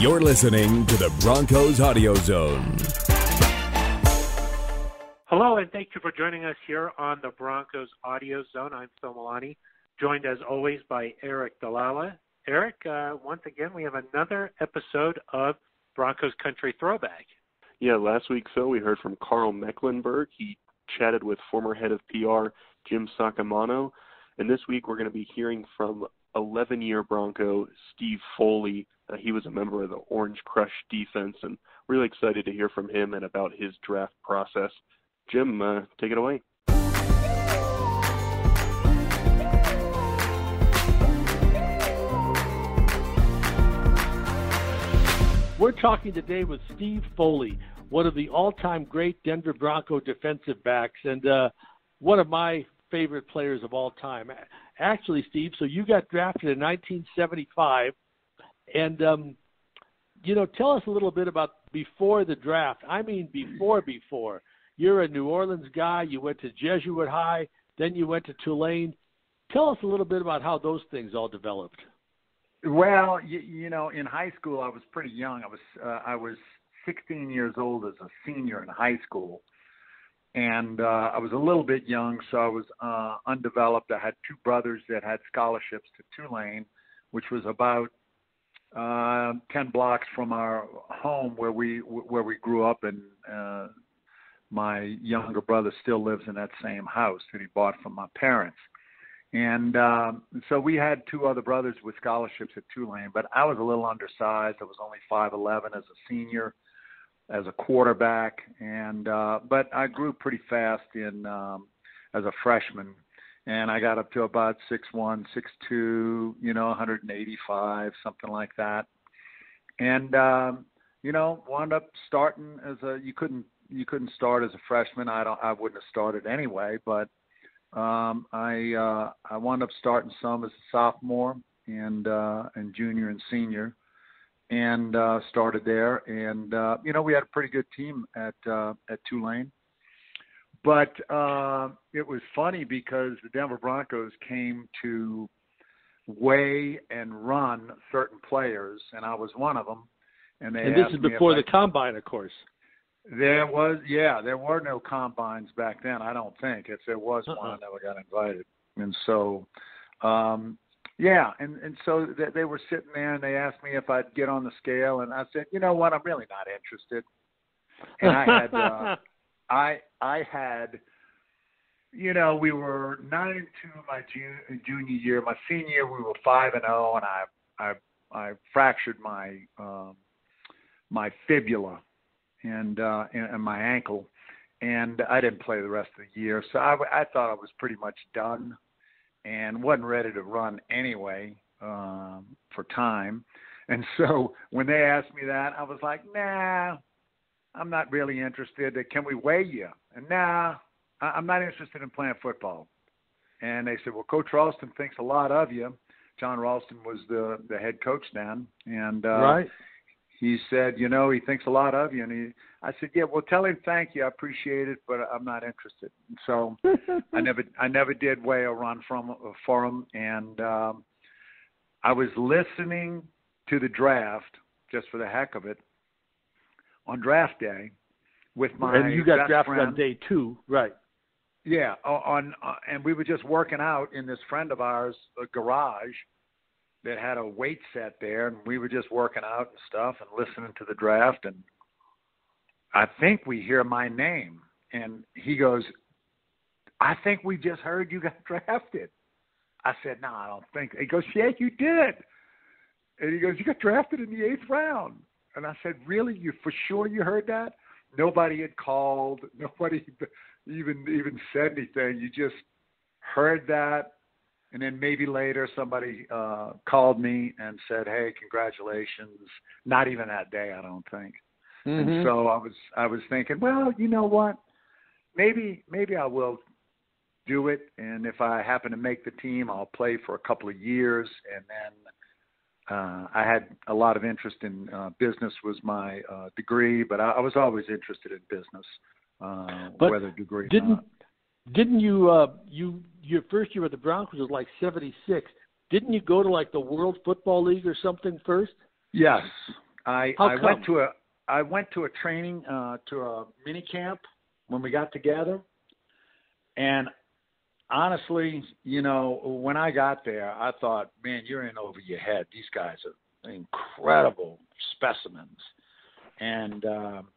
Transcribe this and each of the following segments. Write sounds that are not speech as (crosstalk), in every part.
You're listening to the Broncos Audio Zone. Hello, and thank you for joining us here on the Broncos Audio Zone. I'm Phil Milani, joined as always by Eric Dalala. Eric, uh, once again, we have another episode of Broncos Country Throwback. Yeah, last week, Phil, we heard from Carl Mecklenburg. He chatted with former head of PR Jim Saccomano. And this week, we're going to be hearing from 11 year Bronco Steve Foley. Uh, he was a member of the Orange Crush defense, and really excited to hear from him and about his draft process. Jim, uh, take it away. We're talking today with Steve Foley, one of the all-time great Denver Bronco defensive backs, and uh, one of my favorite players of all time. Actually, Steve, so you got drafted in 1975, and um, you know, tell us a little bit about before the draft. I mean, before before you're a New Orleans guy. You went to Jesuit High, then you went to Tulane. Tell us a little bit about how those things all developed. Well, you, you know, in high school, I was pretty young. I was uh, I was 16 years old as a senior in high school, and uh, I was a little bit young, so I was uh, undeveloped. I had two brothers that had scholarships to Tulane, which was about uh, 10 blocks from our home where we where we grew up, and uh, my younger brother still lives in that same house that he bought from my parents. And um, so we had two other brothers with scholarships at Tulane, but I was a little undersized. I was only 5'11 as a senior, as a quarterback, and uh, but I grew pretty fast in um, as a freshman, and I got up to about six one, six two, you know, 185, something like that, and um, you know, wound up starting as a you couldn't you couldn't start as a freshman. I don't I wouldn't have started anyway, but um, I uh, I wound up starting some as a sophomore and uh, and junior and senior, and uh, started there. And uh, you know we had a pretty good team at uh, at Tulane, but uh, it was funny because the Denver Broncos came to weigh and run certain players, and I was one of them. And they and this is before the I, combine, of course. There was, yeah, there were no combines back then. I don't think. If there was Uh-uh. one, I never got invited. And so, um, yeah, and and so they, they were sitting there and they asked me if I'd get on the scale, and I said, you know what, I'm really not interested. And I had, uh, (laughs) I I had, you know, we were nine and two my jun- junior year. My senior year, we were five and zero, and I I I fractured my um, my fibula and uh and, and my ankle and I didn't play the rest of the year so I I thought I was pretty much done and wasn't ready to run anyway um for time. And (laughs) so when they asked me that I was like nah I'm not really interested. Can we weigh you? And nah I'm not interested in playing football. And they said well coach Ralston thinks a lot of you. John Ralston was the the head coach then. And uh right. He said, you know, he thinks a lot of you. And he, I said, yeah, well, tell him thank you. I appreciate it, but I'm not interested. And so I (laughs) never, I never did weigh a run from for him. And um, I was listening to the draft just for the heck of it on draft day with my and you got drafted friend. on day two, right? Yeah, o- on uh, and we were just working out in this friend of ours' uh, garage that had a weight set there, and we were just working out and stuff and listening to the draft. And I think we hear my name, and he goes, "I think we just heard you got (laughs) drafted." I said, "No, I don't think." He goes, "Yeah, you did." And he goes, "You got drafted in the eighth round." And I said, "Really? You for sure you heard that?" Nobody had called. (laughs) Nobody even even said anything. You just heard that, and then maybe later somebody uh, called me and said, "Hey, congratulations!" Not even that day, I don't think. Mm-hmm. And so I was I was thinking, well, you know what? Maybe maybe I will do it, and if I happen to make the team, I'll play for a couple of years, and then uh, I had a lot of interest in uh, business was my uh, degree, but I, I was always interested in business, uh, But whether degree or Didn't not. Didn't you uh you your first year with the Broncos was like seventy six. Didn't you go to like the World Football League or something first? Yes, I How I come? went to a I went to a training uh to a mini camp when we got together. And honestly, you know, when I got there, I thought, man, you're in over your head. These guys are incredible specimens. And um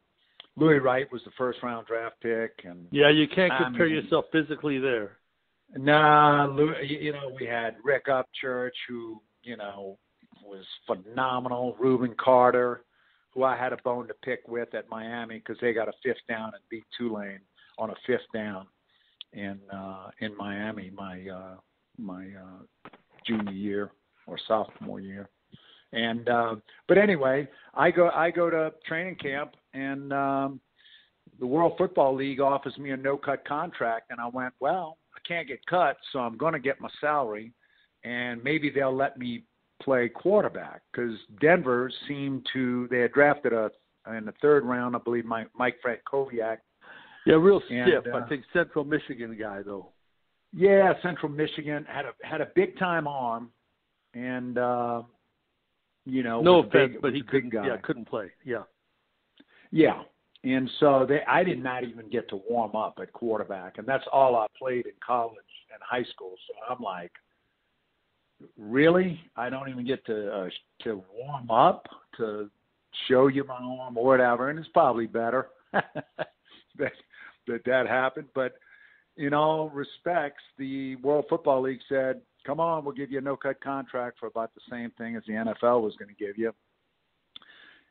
Louis Wright was the first round draft pick and Yeah, you can't I compare mean- yourself physically there. Nah, Lou, you you know, we had Rick Upchurch, who you know was phenomenal. Rubin Carter, who I had a bone to pick with at Miami because they got a fifth down and beat Tulane on a fifth down in uh, in Miami my uh, my uh, junior year or sophomore year. And uh, but anyway, I go I go to training camp and um, the World Football League offers me a no cut contract, and I went, well, I can't get cut, so I'm going to get my salary, and maybe they'll let me play quarterback because Denver seemed to they had drafted a in the third round, I believe, Mike, Mike Franckowiak. Yeah, real And, stiff. uh, I think Central Michigan guy though. Yeah, Central Michigan had a had a big time arm, and uh, you know, No offense, big, but he couldn't. guy. Yeah, couldn't play. Yeah. Yeah. And so they I did not even get to warm up at quarterback and that's all I played in college and high school. So I'm like really? I don't even get to uh, to warm up to show you my arm or whatever and it's probably better (laughs) that that that happened, but in all respects, the World Football League said, "Come on, we'll give you a no-cut contract for about the same thing as the NFL was going to give you."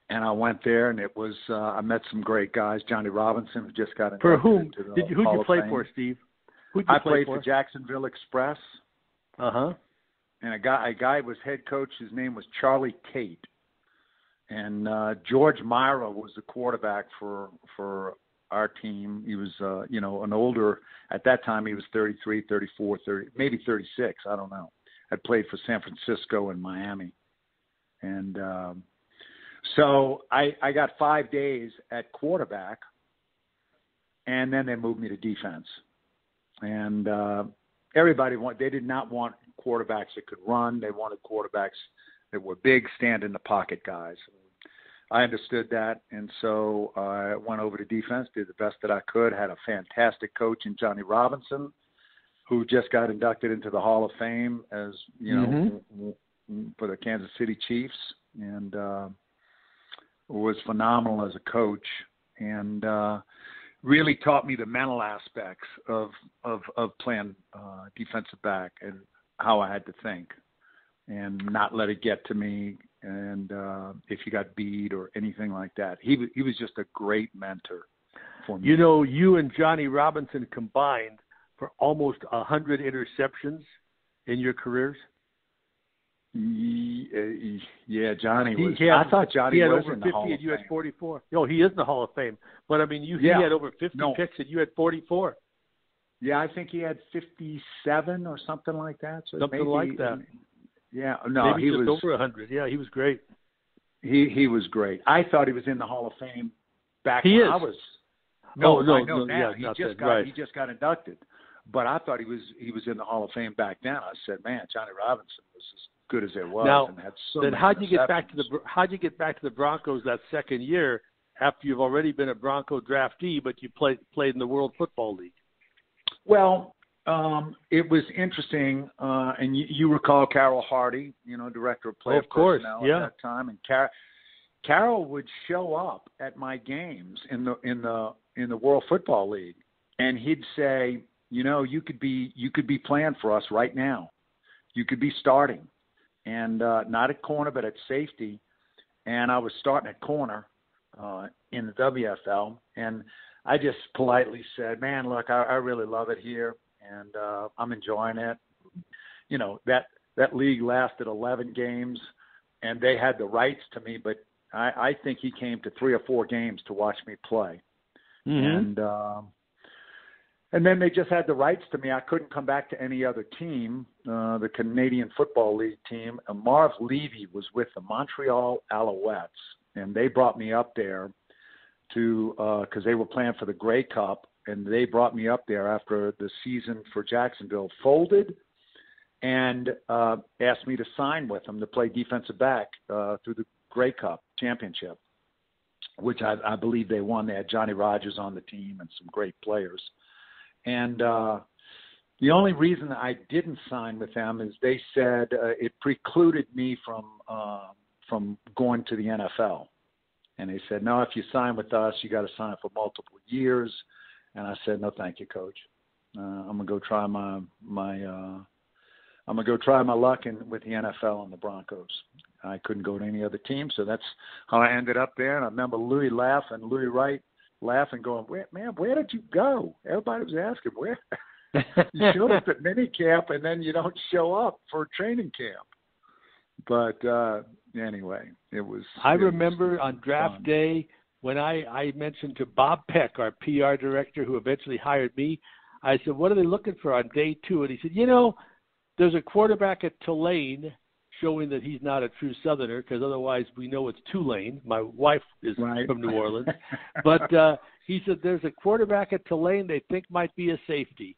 And I went there, and it was uh, I met some great guys. Johnny Robinson, who just got For whom did you? Who'd Hall you play for, Steve? Who'd you I play played for? for Jacksonville Express, Uh huh. and a guy a guy was head coach. His name was Charlie Tate, and uh, George Mira was the quarterback for for our team. He was uh, you know an older at that time. He was 33, 34, 30, maybe 36. I don't know. Had played for San Francisco and Miami, and um, so I I got five days at quarterback, and then they moved me to defense, and uh, everybody want they did not want quarterbacks that could run. They wanted quarterbacks that were big, stand in the pocket guys. I understood that, and so I went over to defense, did the best that I could. Had a fantastic coach in Johnny Robinson, who just got inducted into the Hall of Fame as you know Mhm. w- for the Kansas City Chiefs, and uh, was phenomenal as a coach, and uh, really taught me the mental aspects of of of playing uh, defensive back and how I had to think and not let it get to me and uh if you got beat or anything like that. He he was just a great mentor for me. You know, you and Johnny Robinson combined for almost a hundred interceptions in your careers. Uh, yeah, Johnny was had- I thought Johnny he had was over in the fifty Hall and you had forty four. No, he is in the Hall of Fame. But I mean, you Yeah. he had over fifty No. picks and you had forty four. Yeah, I think he had 57 or something like that. So Something maybe, like that. Yeah, no, Maybe he just was over a hundred. Yeah, he was great. he he was great. I thought he was in the Hall of Fame back He when is. I was No, no, no, now. yeah, he just then, got right. he just got inducted. But I thought he was he was in the Hall of Fame back then. I said, man, Johnny Robinson was as good as it was, Now, and had so then how'd you get back to the how'd you get back to the Broncos that second year after you've already been a Bronco draftee, but you played played in the World Football League? Well, um, it was interesting, uh, and you, you recall Carroll Hardy, you know, director of player Of course, personnel yeah. at that time, and Car- Carroll would show up at my games in the in the in the World Football League, and he'd say, you know, you could be you could be playing for us right now, you could be starting, and uh, not at corner but at safety, and I was starting at corner uh, in the WFL, and I just politely said, "Man, look, I, I really love it here, and uh, I'm enjoying it." You know that that league lasted 11 games, and they had the rights to me, but I, I think he came to three or four games to watch me play, Mm-hmm. and um, and then they just had the rights to me. I couldn't come back to any other team, uh, the Canadian Football League team. And Marv Levy was with the Montreal Alouettes, and they brought me up there to because they were playing for the Grey Cup, and they brought me up there after the season for Jacksonville folded, and uh, asked me to sign with them to play defensive back uh, through the Grey Cup championship, which I, I believe they won. They had Johnny Rodgers on the team and some great players. And uh, the only reason I didn't sign with them is they said uh, it precluded me from uh, from going to the NFL. And they said, no, if you sign with us, you got to sign for multiple years. And I said, no, thank you, coach. Uh, I'm gonna go try my my uh, I'm gonna go try my luck in with the NFL and the Broncos. I couldn't go to any other team, so that's how I ended up there. And I remember Louis laughing, Louis Wright laughing, going, where, "Man, where did you go?" Everybody was asking, "Where?" (laughs) you (laughs) showed up at mini camp and then you don't show up for training camp. But uh anyway, it was. I it remember was on draft fun. day when I I mentioned to Bob Peck, our PR director, who eventually hired me. I said, "What are they looking for on day two? And he said, "You know, there's a quarterback at Tulane." Showing that he's not a true Southerner, because otherwise we know it's Tulane. My wife is Right. from New Orleans, (laughs) but uh, he said there's a quarterback at Tulane they think might be a safety.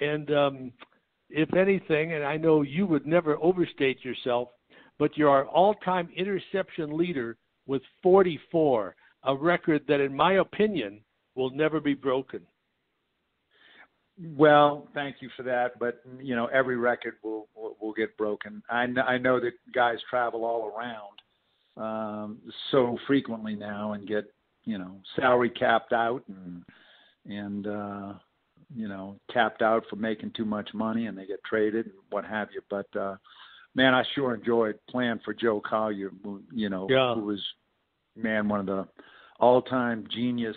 And um, if anything, and I know you would never overstate yourself, but you're our all-time interception leader with 44, a record that, in my opinion, will never be broken. Well, thank you for that, but you know every record will will, will get broken. I know, I know that guys travel all around um, so frequently now and get you know salary capped out and and uh, you know capped out for making too much money and they get traded and what have you. But uh, man, I sure enjoyed playing for Joe Collier. You know, Yeah. who was man one of the all-time genius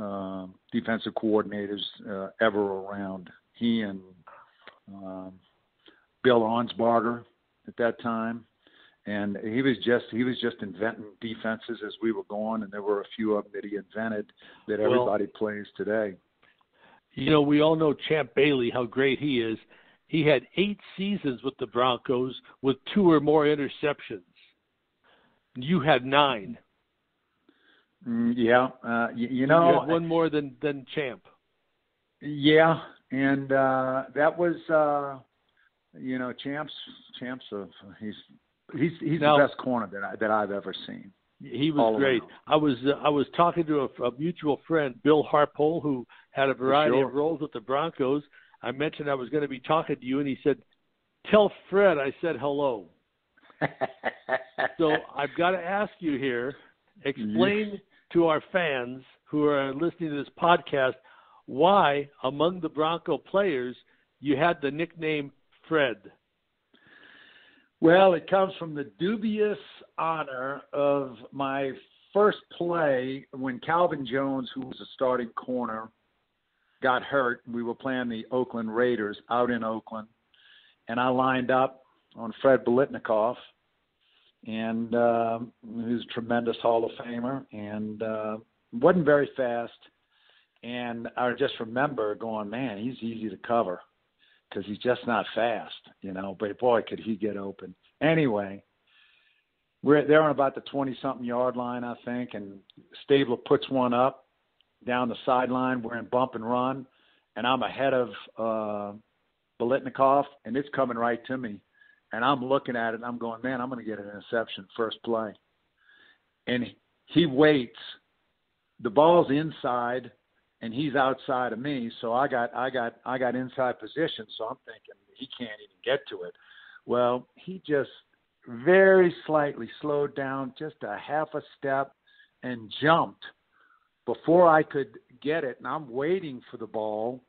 uh, defensive coordinators uh, ever around. He and um, Bill Onsbarger at that time, and he was just he was just inventing defenses as we were going, and there were a few of them that he invented that Well- everybody plays today. You know, we all know Champ Bailey, how great he is. He had eight seasons with the Broncos with two or more interceptions. You had nine. Mm, yeah, uh, you, you you know, had one more than than Champ. Yeah, and uh that was uh you know, Champs Champs of he's he's he's Now- the best corner that I that I've ever seen. He was great. around. I was uh, I was talking to a, a mutual friend, Bill Harpole, who had a variety sure. of roles with the Broncos. I mentioned I was going to be talking to you, and he said, "Tell Fred I said hello." (laughs) So I've got to ask you here, explain to our fans who are listening to this podcast why among the Bronco players you had the nickname Fred. Well, it comes from the dubious honor of my first play when Calvin Jones, who was a starting corner, got hurt. We were playing the Oakland Raiders out in Oakland, and I lined up on Fred Biletnikoff, and um, he was a tremendous Hall of Famer, and uh, wasn't very fast. And I just remember going, man, he's easy to cover because he's just not fast, you know. But boy, could he get open. Anyway, we're there on about the twenty-something yard line, I think, and Stabler puts one up down the sideline. We're in bump and run, and I'm ahead of uh, Biletnikoff, and it's coming right to me. And I'm looking at it, I'm going, man, I'm going to get an interception first play. And he waits. The ball's inside, and he's outside of me. So I got I got I got inside position. So I'm thinking he can't even get to it. Well, he just very slightly slowed down just a half a step and jumped before I could get it. And I'm waiting for the ball.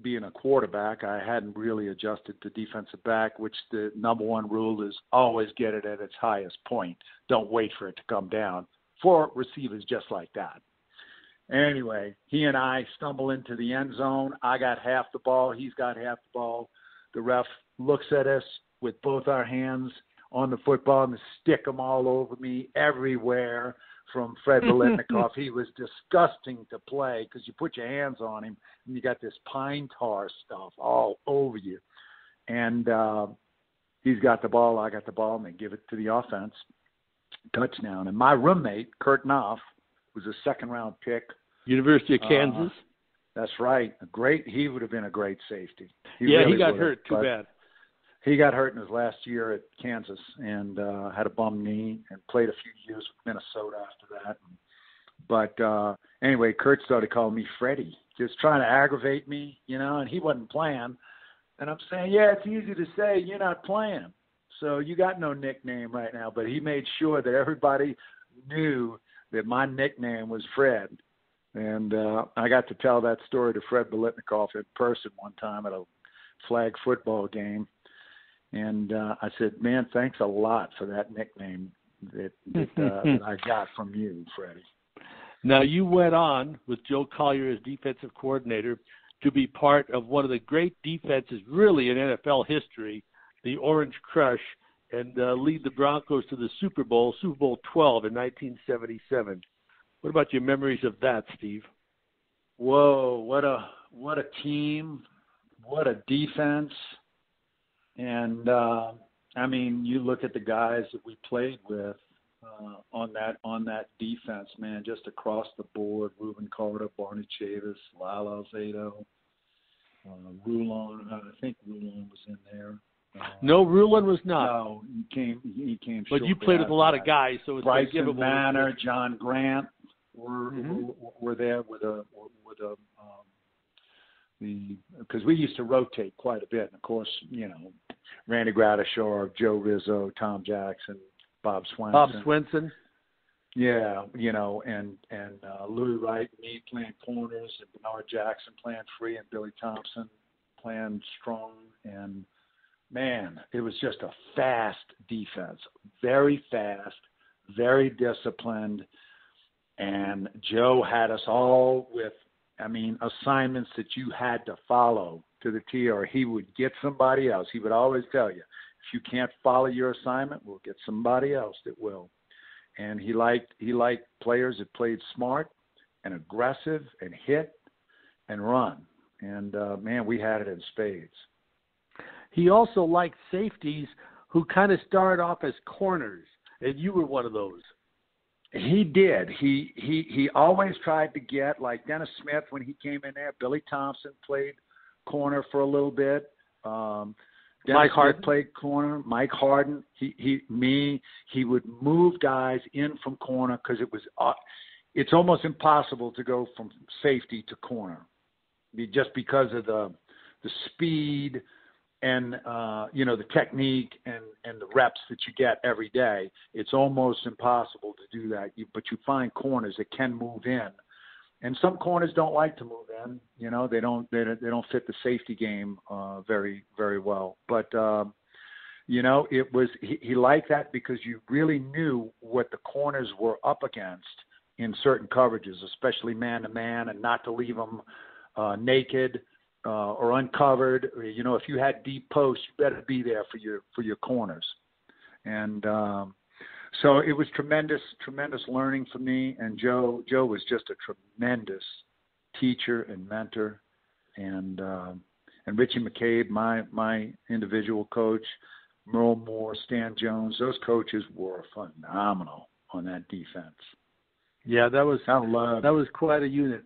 Being a quarterback, I hadn't really adjusted to defensive back, which the number one rule is always get it at its highest point. Don't wait for it to come down. For receivers just like that. Anyway, he and I stumble into the end zone. I got half the ball. He's got half the ball. The ref looks at us with both our hands on the football and stick them all over me everywhere from Fred Biletnikoff. (laughs) he was disgusting to play because you put your hands on him and you got this pine tar stuff all over you. And uh, he's got the ball. I got the ball, and they give it to the offense. Touchdown. And my roommate, Kurt Knoff, was a second round pick. University of Uh, Kansas. That's right. A great. He would have been a great safety. yeah, really he got hurt. Too bad. He got hurt in his last year at Kansas and uh, had a bum knee and played a few years with Minnesota after that. But uh, anyway, Kurt started calling me Freddie, just trying to aggravate me, you know, and he wasn't playing. And I'm saying, yeah, it's easy to say you're not playing, so you got no nickname right now. But he made sure that everybody knew that my nickname was Fred. And uh, I got to tell that story to Fred Biletnikoff in person one time at a flag football game and uh, I said, "Man, thanks a lot for that nickname that (laughs) that, uh, that I got from you, Freddie." Now you went on with Joe Collier as defensive coordinator to be part of one of the great defenses, really in NFL history, the Orange Crush, and uh, lead the Broncos to the Super Bowl, Super Bowl 12 in 1977. What about your memories of that, Steve? Whoa, what a what a team, what a defense and uh, I mean, you look at the guys that we played with uh, on that on that defense, man, just across the board. Rubin Carter, Barney Chavous, Lyle Alzado, uh, Rulon. I think Rulon was in there. Uh, no, Rulon was not. No, he came. He came. But you played with a lot of guys, so it's Brison forgivable. Manor, John Grant were, mm-hmm. were were there with a with a um, the because we used to rotate quite a bit. And of course, you know, Randy Gradishar, Joe Rizzo, Tom Jackson, Bob Swenson. Bob Swenson. Yeah, you know, and and uh, Louis Wright, me playing corners, and Bernard Jackson playing free, and Billy Thompson playing strong. And man, it was just a fast defense, very fast, very disciplined. And Joe had us all with I mean, assignments that you had to follow to the T, or he would get somebody else. He would always tell you, if you can't follow your assignment, we'll get somebody else that will. And he liked he liked players that played smart and aggressive and hit and run. And uh, man, we had it in spades. He also liked safeties who kind of started off as corners, and you were one of those. He did. He he he always tried to get like Dennis Smith when he came in there. Billy Thompson played corner for a little bit. Um, Mike Harden played corner. Mike Harden. He he me. He would move guys in from corner because it was. Uh, it's almost impossible to go from safety to corner, just because of the the speed and uh, you know the technique and and the reps that you get every day, it's almost impossible to do that. You, but you find corners that can move in, and some corners don't like to move in. You know they don't they don't, they don't fit the safety game uh, very very well. But um, you know it was he, he liked that because you really knew what the corners were up against in certain coverages, especially man to man, and not to leave them uh, naked uh, or uncovered. You know, if you had deep posts, you better be there for your for your corners. And um, so it was tremendous, tremendous learning for me. And Joe, Joe was just a tremendous teacher and mentor. And uh, and Richie McCabe, my my individual coach, Merle Moore, Stan Jones, those coaches were phenomenal on that defense. Yeah, that was I love that was quite a unit.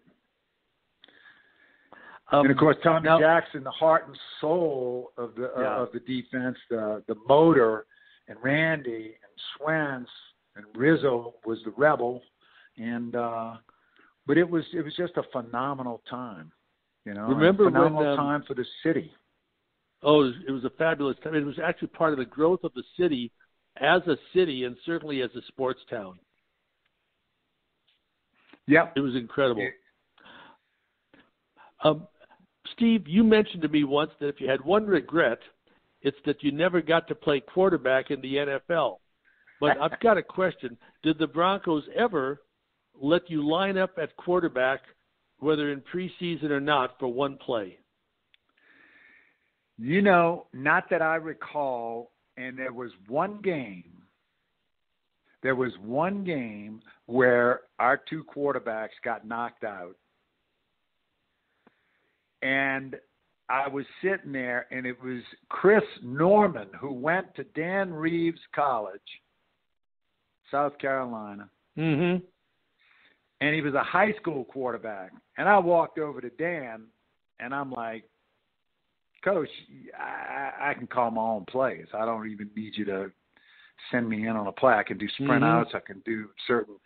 Um, and of course, Tommy now, Jackson, the heart and soul of the yeah. uh, of the defense, the the motor, and Randy and Swens and Rizzo was the rebel, and uh, but it was it was just a phenomenal time, you know. Remember a phenomenal when, um, time for the city. Oh, it was, it was a fabulous time. It was actually part of the growth of the city as a city and certainly as a sports town. Yep. It was incredible. Um, Steve, you mentioned to me once that if you had one regret, it's that you never got to play quarterback in the NFL. But I've got a question. Did the Broncos ever let you line up at quarterback, whether in preseason or not, for one play? You know, not that I recall, and there was one game. There was one game where our two quarterbacks got knocked out and I was sitting there, and it was Chris Norman who went to Dan Reeves College, South Carolina. Mm-hmm. And he was a high school quarterback. And I walked over to Dan, and I'm like, Coach, I, I can call my own plays. I don't even need you to send me in on a play. I can do sprint Mhm. outs. I can do certain.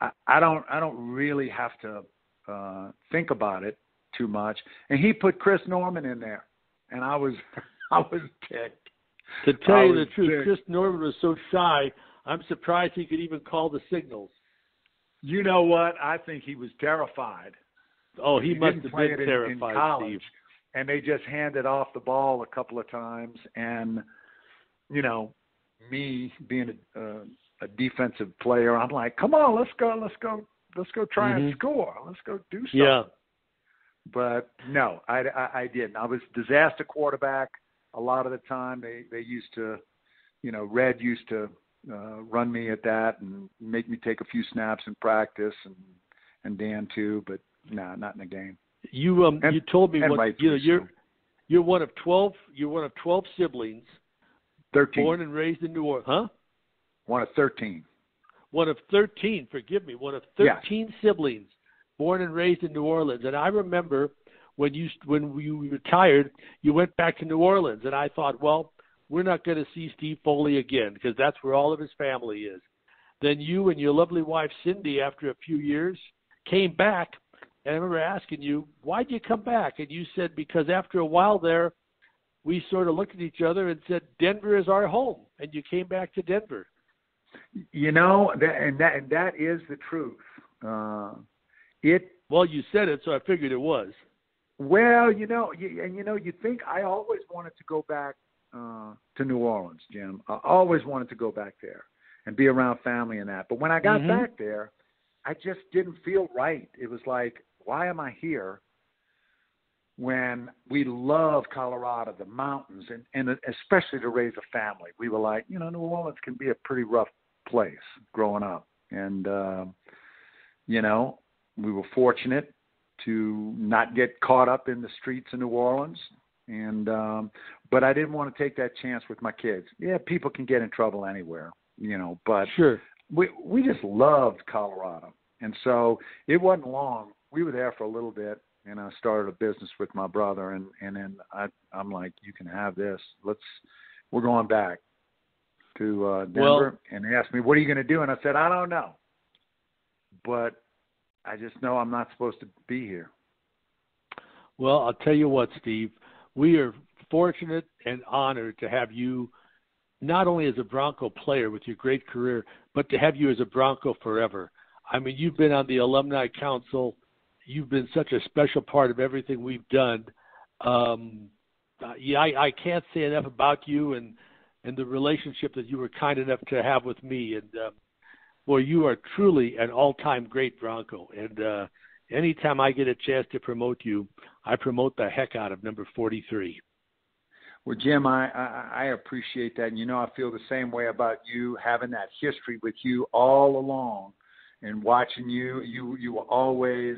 I, I don't. I don't really have to uh, think about it too much. And he put Chris Norman in there, and I was, (laughs) I was ticked. To tell I you the truth, sick. Chris Norman was so shy. I'm surprised he could even call the signals. You know what? I think he was terrified. Oh, he, must have been it in- terrified, in college, Steve. and they just handed off the ball a couple of times, and you know, me being a, uh, a defensive player, I'm like, come on, let's go, let's go, let's go try and Mhm. score, let's go do something. Yeah. But no, I, I, I didn't. I was disaster quarterback a lot of the time. They they used to, you know, Red used to uh, run me at that and make me take a few snaps in practice, and and Dan too. But no, nah, not in the game. You um And- you told me what you know you're you're one of twelve you're one of twelve siblings Thirteen. born and raised in New Orleans. Huh? One of thirteen. One of thirteen, forgive me, one of thirteen siblings born and raised in New Orleans. And I remember when you when you retired, you went back to New Orleans and I thought, well, we're not going to see Steve Foley again because that's where all of his family is. Then you and your lovely wife Cindy after a few years came back and I remember asking you, why'd you come back? And you said, because after a while there, we sort of looked at each other and said, Denver is our home. And you came back to Denver. You know, that, and that and that is the truth. Uh, it Well, you said it, so I figured it was. well, you know, you, and you know, you think I always wanted to go back uh, to New Orleans, Jim. I always wanted to go back there and be around family and that. But when I got Mhm. back there, I just didn't feel right. It was like, why am I here? When we love Colorado, the mountains, and, and especially to raise a family, we were like, you know, New Orleans can be a pretty rough place growing up, and uh, you know, we were fortunate to not get caught up in the streets of New Orleans, and um, but I didn't want to take that chance with my kids. Yeah, people can get in trouble anywhere, you know, but Sure. we we just loved Colorado, and so it wasn't long. We were there for a little bit, and I started a business with my brother, and and then I I'm like, you can have this. Let's we're going back to uh, Denver, Well- and they asked me, what are you going to do? And I said, I don't know, but I just know I'm not supposed to be here. Well, I'll tell you what, Steve. We are fortunate and honored to have you not only as a Bronco player with your great career, but to have you as a Bronco forever. I mean, you've been on the alumni council. You've been such a special part of everything we've done. Um, uh, yeah, I, I can't say enough about you and and the relationship that you were kind enough to have with me. And um, boy, you are truly an all-time great Bronco. And uh, anytime I get a chance to promote you, I promote the heck out of number 43. Well, Jim, I, I I appreciate that, and you know I feel the same way about you having that history with you all along, and watching you. You you were always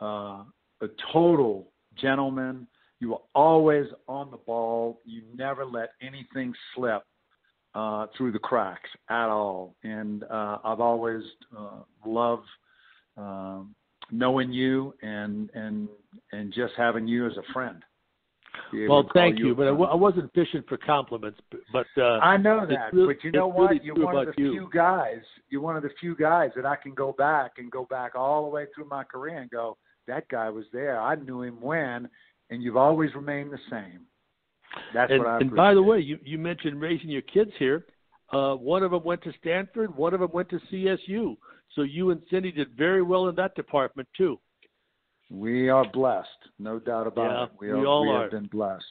uh, a total gentleman. You were always on the ball. You never let anything slip uh, through the cracks at all. And uh, I've always uh, loved um, knowing you and and and just having you as a friend. Be able Well, thank you you, but I, friend. w- I wasn't fishing for compliments. But, but uh, I know that, really- but you know what? really You're one of the you. few guys. You're one of the few guys that I can go back and go back all the way through my career and go, that guy was there. I knew him when, and you've always remained the same. That's and, what I. and by the way, you, you mentioned raising your kids here. Uh, one of them went to Stanford. One of them went to CSU. So you and Cindy did very well in that department too. We are blessed, no doubt about Yeah, it. We, we are, all we are. have been blessed.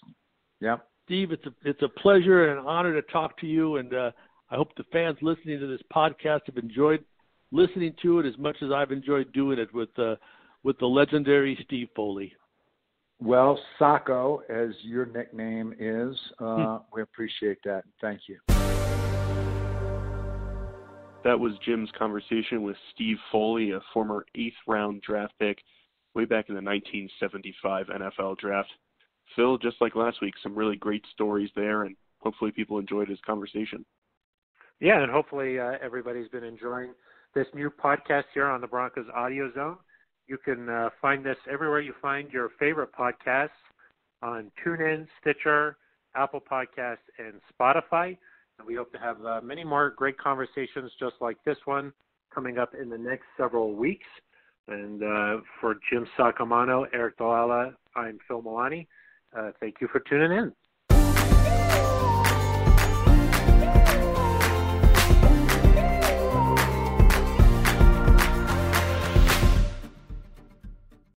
Yep. Steve, it's a it's a pleasure and an honor to talk to you, and uh, I hope the fans listening to this podcast have enjoyed listening to it as much as I've enjoyed doing it with uh, with the legendary Steve Foley. Well, Sacco, as your nickname is, Hmm. uh, we appreciate that. Thank you. That was Jim's conversation with Steve Foley, a former eighth round draft pick way back in the 1975 NFL draft. Phil, just like last week, some really great stories there, and hopefully people enjoyed his conversation. Yeah, and hopefully uh, everybody's been enjoying this new podcast here on the Broncos Audio Zone. You can uh, find this everywhere you find your favorite podcasts. on TuneIn, Stitcher, Apple Podcasts, and Spotify. And we hope to have uh, many more great conversations just like this one coming up in the next several weeks. And uh, for Jim Saccomano, Eric Dalala, I'm Phil Milani. Uh, thank you for tuning in.